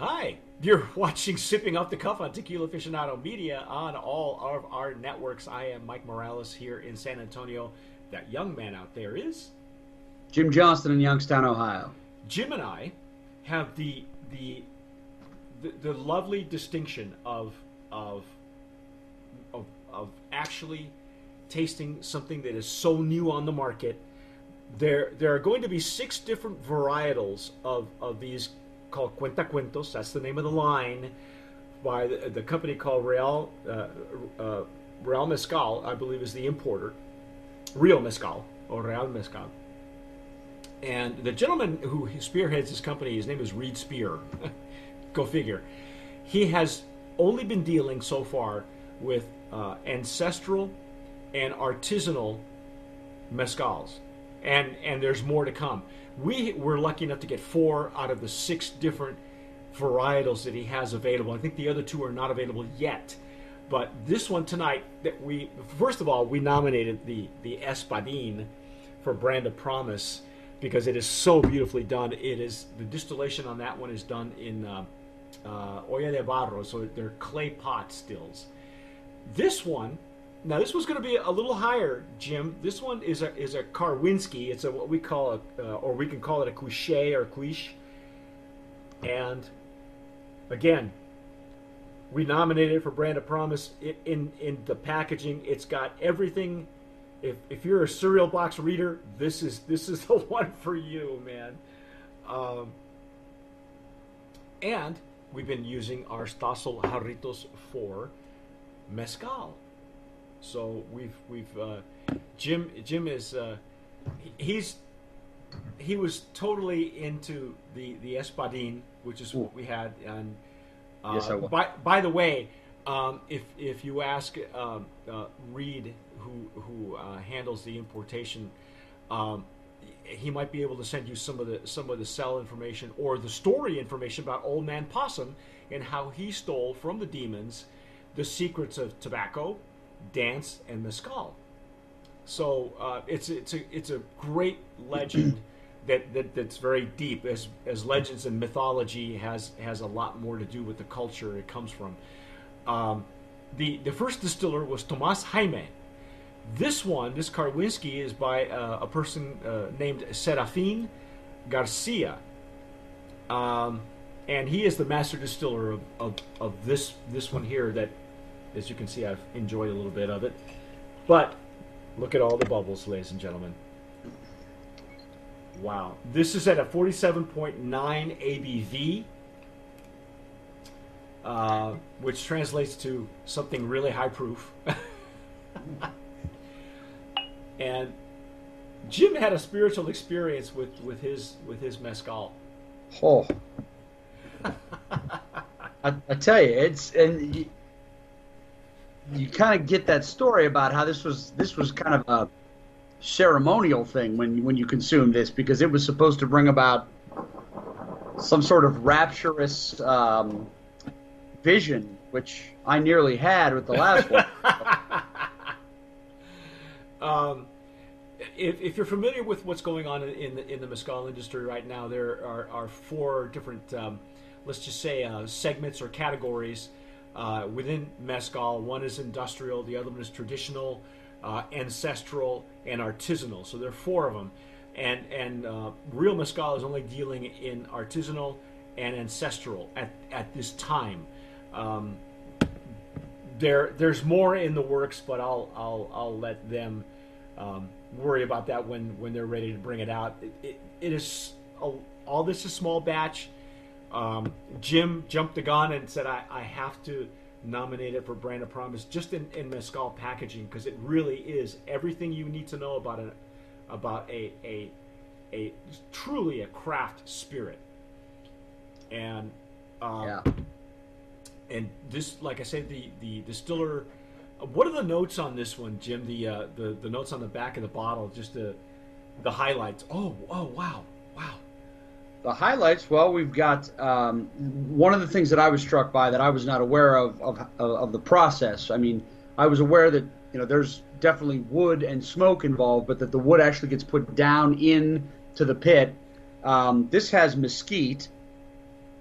Hi, you're watching Sipping Off the Cuff on Tequila Aficionado Media on all of our networks. I am Mike Morales here in San Antonio. That young man out there is Jim Johnston in Youngstown, Ohio. Jim and I have the the the, the lovely distinction of of of of actually tasting something that is so new on the market. There there are going to be six different varietals of of these called Cuentacuentos. That's the name of the line by the, the company called Real uh, uh, Real Mezcal, I believe, is the importer. Real Mezcal or Real Mezcal. And the gentleman who spearheads this company, his name is Reed Spear. Go figure. He has only been dealing so far with uh, ancestral and artisanal mezcals, and and there's more to come. We were lucky enough to get four out of the six different varietals that he has available. I think the other two are not available yet. But this one tonight, that we first of all we nominated the the Espadin for Brand of Promise because it is so beautifully done. It is the distillation on that one is done in uh, uh, olla de barro, so they're clay pot stills. This one, now this was going to be a little higher, Jim. This one is a is a Karwinski. It's a what we call a, uh, or we can call it a couche or quiche. And again, we nominated it for Brand of Promise. It, in in the packaging, it's got everything. If if you're a cereal box reader, this is this is the one for you, man. Um, and we've been using our Stossel Jarritos for mezcal. So we've we've uh, Jim Jim is uh, he's he was totally into the the Espadin, which is what we had. And uh, Yes, I was. by by the way, um, if if you ask um, uh, Reed, who who uh, handles the importation, um, he might be able to send you some of the some of the cell information or the story information about Old Man Possum and how he stole from the demons the secrets of tobacco, dance, and mescal. So uh, it's it's a it's a great legend that, that that's very deep. As as legends and mythology has has a lot more to do with the culture it comes from. Um, the the first distiller was Tomas Jaime. This one, this Karwinski, is by uh, a person uh, named Serafin Garcia, um, and he is the master distiller of, of, of this this one here. That, as you can see, I've enjoyed a little bit of it. But look at all the bubbles, ladies and gentlemen. Wow, this is at a 47.9 ABV, uh, which translates to something really high proof. and Jim had a spiritual experience with, with his with his mezcal. Oh. I, I tell you, it's and you, kind of get that story about how this was this was kind of a ceremonial thing when when you consume this because it was supposed to bring about some sort of rapturous um, vision, which I nearly had with the last one. Um, if, if you're familiar with what's going on in, the in the mezcal industry right now, there are, are four different, um, let's just say, uh, segments or categories uh, within mezcal. One is industrial, the other one is traditional, uh, ancestral, and artisanal. So there are four of them, and and uh, real mezcal is only dealing in artisanal and ancestral at at this time. Um, there there's more in the works, but I'll I'll I'll let them um, worry about that when when they're ready to bring it out. It, it, it is a, all this is small batch. Um, Jim jumped the gun and said I, I have to nominate it for Brand of Promise just in, in mezcal packaging because it really is everything you need to know about an about a a a truly a craft spirit. And um, yeah. and this, like I said, the the distiller. What are the notes on this one, Jim? The uh, the the notes on the back of the bottle, just the the highlights. Oh, oh, wow, wow. The highlights, well, we've got um, one of the things that I was struck by that I was not aware of, of of the process. I mean, I was aware that you know there's definitely wood and smoke involved, but that the wood actually gets put down in to the pit. Um, this has mesquite,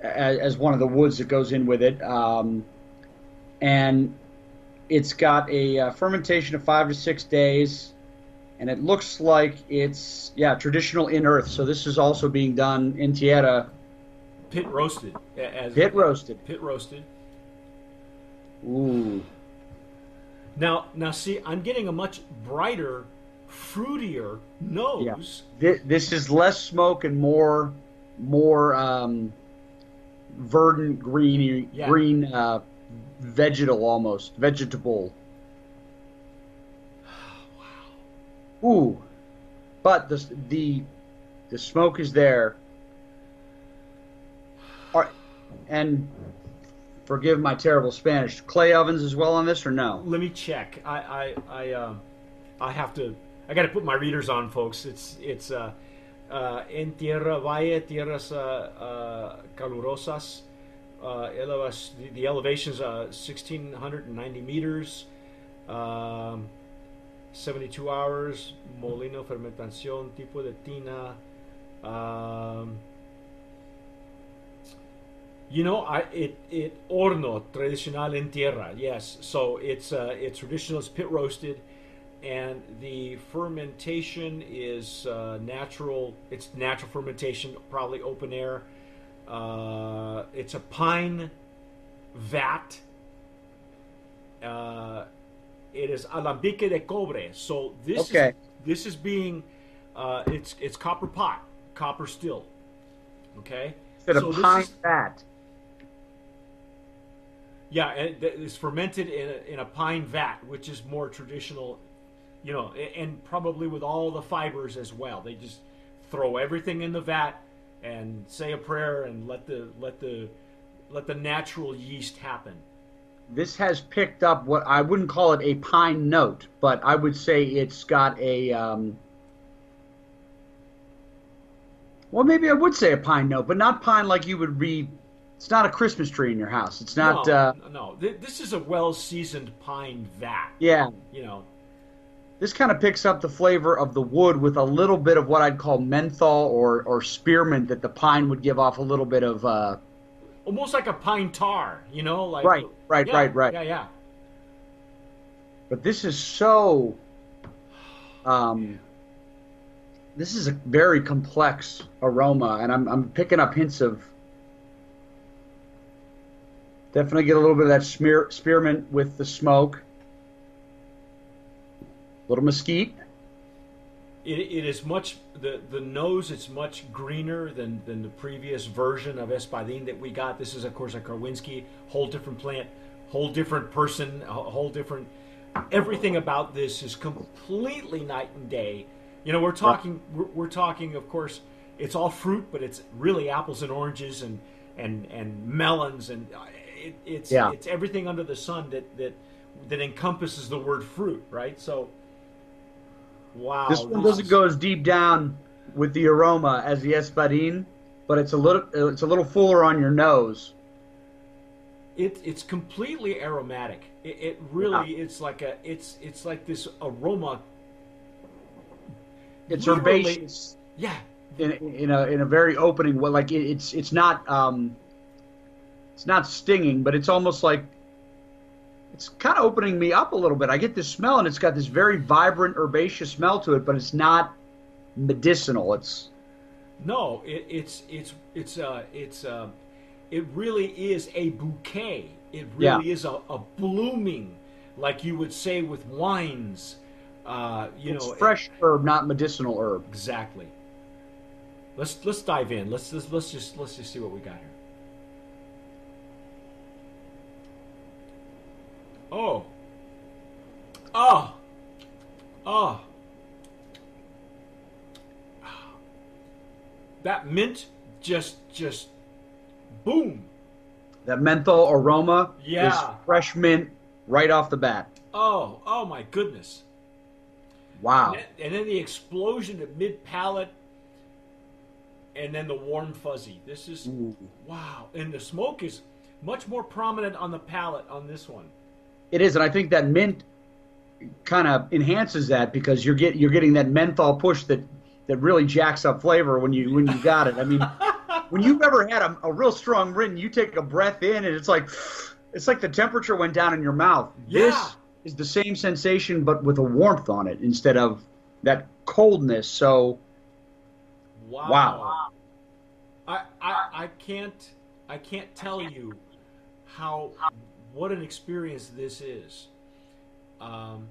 as, as one of the woods that goes in with it, um, and it's got a uh, fermentation of five to six days, and it looks like it's yeah traditional in earth. So this is also being done in tierra, Pit roasted. As pit roasted. Pit roasted. Ooh, Now, now, see, I'm getting a much brighter, fruitier nose. Thi- this is less smoke and more more um, verdant green Yeah. green uh, vegetal almost vegetable. Ooh, but the the the smoke is there. And forgive my terrible Spanish. Clay ovens as well on this or no? Let me check. I, I, I, um, I have to. I got to put my readers on, folks. It's, it's uh, uh, en tierra valle, tierras uh, uh, calurosas. Uh, elevas, the, the elevation's uh, 1,690 meters. Um, 72 hours. Molino fermentación, tipo de tina. Um, you know, I it it horno tradicional en tierra. Yes, so it's uh, it's traditional. It's pit roasted, and the fermentation is uh, natural. It's natural fermentation, probably open air. Uh, it's a pine vat. It is alambique de cobre. So this Okay. is this is being uh, it's it's copper pot, copper still. Okay. So this pine is- fat. Yeah, and it is fermented in a, in a pine vat, which is more traditional, you know, and probably with all the fibers as well. They just throw everything in the vat and say a prayer and let the let the let the natural yeast happen. This has picked up what I wouldn't call it a pine note, but I would say it's got a. Um, well, maybe I would say a pine note, but not pine like you would read. It's not a Christmas tree in your house. It's not. no, Uh, no, this is a well seasoned pine vat. yeah, You know, this kind of picks up the flavor of the wood with a little bit of what I'd call menthol or or spearmint that the pine would give off a little bit of. Uh, almost like a pine tar. You know, like Right, right, Yeah, right, right. Yeah, yeah. but this is so. Um, this is a very complex aroma, and I'm I'm picking up hints of. Definitely get a little bit of that smear, spearmint with the smoke. A little mesquite. It, it is much the the nose. It's much greener than than the previous version of Espadin that we got. This is of course a Karwinski, whole different plant, whole different person, a whole different. Everything about this is completely night and day. You know, we're talking we're, we're talking of course it's all fruit, but it's really apples and oranges and and and melons and uh, it, it's Yeah. it's everything under the sun that that that encompasses the word fruit, right? So. Wow. This one doesn't go as deep down with the aroma as the Espadin, but it's a little it's a little fuller on your nose. It, it's completely aromatic. It, it really it's like a it's it's like this aroma. It's Literally- herbaceous Yeah, in, in a in a very opening way. Like it, it's it's not um, it's not stinging, but it's almost like it's kind of opening me up a little bit. I get this smell, and it's got this very vibrant herbaceous smell to it, but it's not medicinal. It's no, it, it's it's it's uh it's uh, it really is a bouquet. It really Yeah. is a, a blooming, like you would say with wines. Uh, you it's know, fresh herb, not medicinal herb. Exactly. Let's let's dive in. Let's let's, let's just let's just see what we got here. Oh. Oh. Oh. That mint just just boom. That menthol aroma Yeah. is fresh mint right off the bat. Oh, oh my goodness. Wow. And then, and then the explosion of mid palate, and then the warm fuzzy. This is Ooh. wow, and the smoke is much more prominent on the palate on this one. It is, and I think that mint kind of enhances that because you're get you're getting that menthol push that that really jacks up flavor when you when you got it. I mean, when you've ever had a, a real strong and you take a breath in and it's like it's like the temperature went down in your mouth. Yeah. This is the same sensation but with a warmth on it instead of that coldness. So Wow. Wow. I, I I can't I can't tell you how what an experience this is. Um,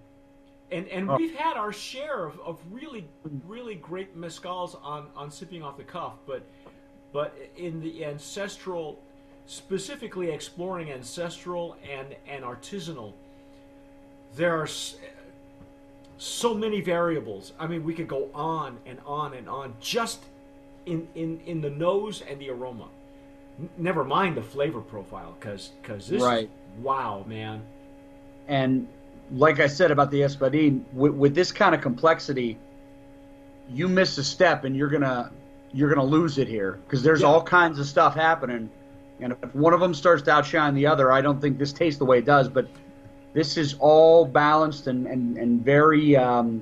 and and Oh. we've had our share of, of really really great mezcals on on sipping off the cuff, but but in the ancestral, specifically exploring ancestral and and artisanal, there are so many variables. I mean, we could go on and on and on just in in in the nose and the aroma. Never mind the flavor profile, because because this Right. is, wow, man. and like I said about the Espadin, with, with this kind of complexity, you miss a step and you're gonna you're gonna lose it here because there's Yeah. all kinds of stuff happening, and if one of them starts to outshine the other, I don't think this tastes the way it does. But this is all balanced and and and very um,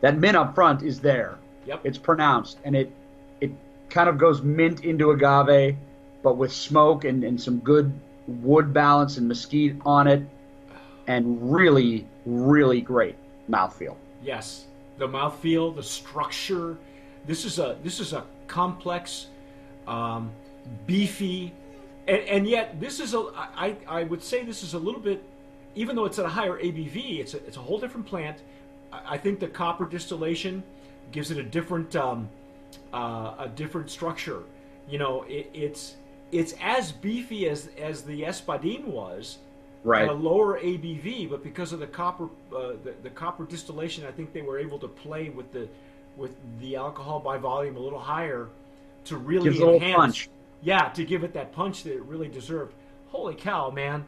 that mint up front is there. Yep. It's pronounced and it kind of goes mint into agave, but with smoke and, and some good wood balance and mesquite on it, and really really great mouthfeel. Yes, the mouthfeel, the structure. This is a this is a complex, um, beefy, and, and yet this is a I, I would say this is a little bit, even though it's at a higher ABV, it's a, it's a whole different plant. I, think the copper distillation gives it a different um, uh, a different structure. You know, it, it's it's as beefy as as the Espadin was, Right. at a lower ABV, but because of the copper uh, the, the copper distillation, I think they were able to play with the with the alcohol by volume a little higher to really Gives enhance. punch. Yeah, to give it that punch that it really deserved. Holy cow, man!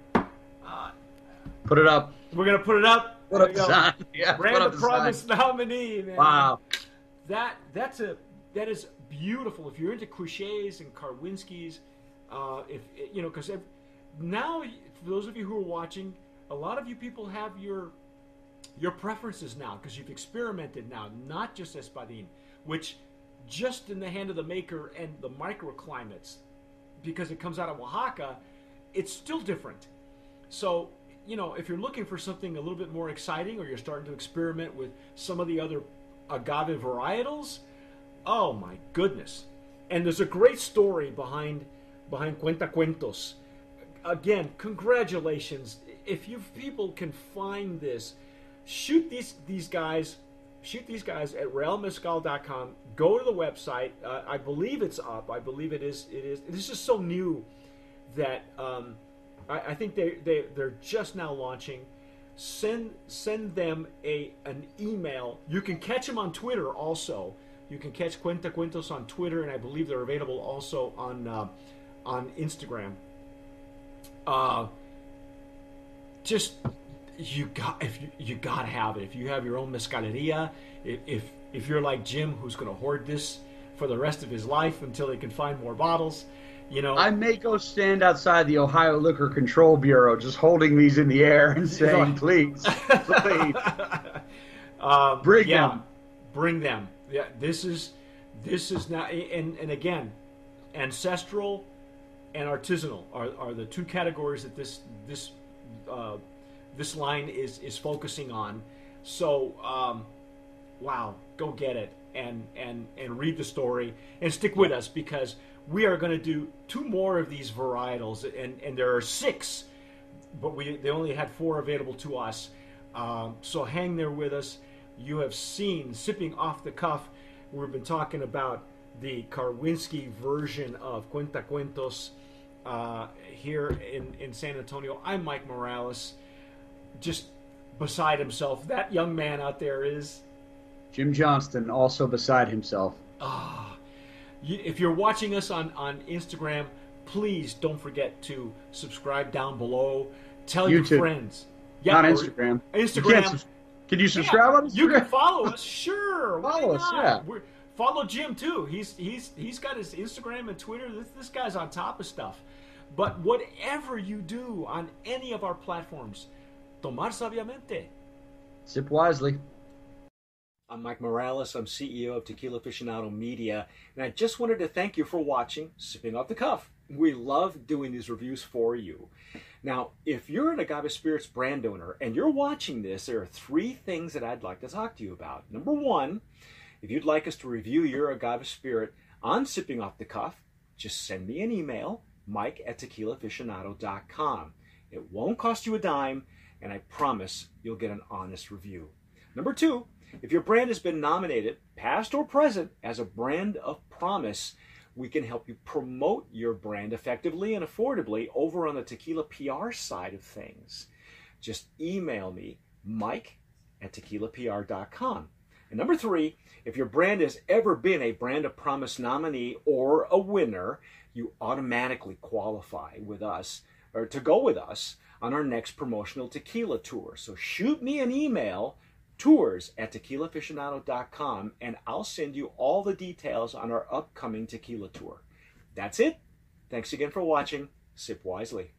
Put it up. We're gonna put it up. Put There up you the go. sign. Yeah, put up the. Promise nominee, man. Wow. That that's a that is beautiful. If you're into Cruchets and Karwinskis, uh, if you know, because now for those of you who are watching, a lot of you people have your your preferences now because you've experimented now, not just Espadin, which just in the hand of the maker and the microclimates, because it comes out of Oaxaca, it's still different. So, you know, if you're looking for something a little bit more exciting or you're starting to experiment with some of the other agave varietals, oh my goodness. And there's a great story behind behind Cuenta Cuentos. Again, congratulations. If you people can find this, shoot these these guys shoot these guys at realmezcal.com. Go to the website. Uh, I believe it's up. I believe it is. It is. This is so new that um, I, I think they they they're just now launching. Send send them a an email. You can catch them on Twitter also. You can catch Cuenta Cuentos on Twitter, and I believe they're available also on uh, on Instagram. Uh, just you got if you you gotta have it. If you have your own mezcaleria, if if, if you're like Jim, who's going to hoard this for the rest of his life until he can find more bottles, you know. I may go stand outside the Ohio Liquor Control Bureau, just holding these in the air and saying, "Please, please." um, Bring yeah, them. Bring them. Yeah, this is this is now and and again, ancestral and artisanal are, are the two categories that this this uh, this line is is focusing on. So um, wow, go get it and and and read the story and stick with us because we are going to do two more of these varietals and and there are six but we they only had four available to us. Um, so hang there with us. You have seen sipping off the cuff. We've been talking about the Karwinski version of Cuenta Cuentos uh, here in in San Antonio. I'm Mike Morales, just beside himself. That young man out there is. Jim Johnston, also beside himself. Ah, you, if you're watching us on, on Instagram, please don't forget to subscribe down below. Tell your YouTube. friends. Not or- Instagram. Instagram. Can't subs- can you subscribe Yeah, on Instagram? You can follow us, sure. Follow us, yeah. We're, follow Jim too. He's he's he's got his Instagram and Twitter. This, this guy's on top of stuff. But whatever you do on any of our platforms, tomar sabiamente. Sip wisely. I'm Mike Morales. I'm CEO of Tequila Aficionado Media, and I just wanted to thank you for watching Sipping Off the Cuff. We love doing these reviews for you. Now, if you're an Agave Spirits brand owner and you're watching this, there are three things that I'd like to talk to you about. Number one, if you'd like us to review your Agave Spirit on Sipping Off the Cuff, just send me an email, mike at tequilaaficionado.com. It won't cost you a dime, and I promise you'll get an honest review. Number two, if your brand has been nominated, past or present, as a brand of promise, we can help you promote your brand effectively and affordably over on the tequila PR side of things. Just email me, mike at tequilapr.com. And number three, if your brand has ever been a Brand of Promise nominee or a winner, you automatically qualify with us or to go with us on our next promotional tequila tour. So shoot me an email tours at tequilaaficionado.com and I'll send you all the details on our upcoming tequila tour. That's it. Thanks again for watching. Sip wisely.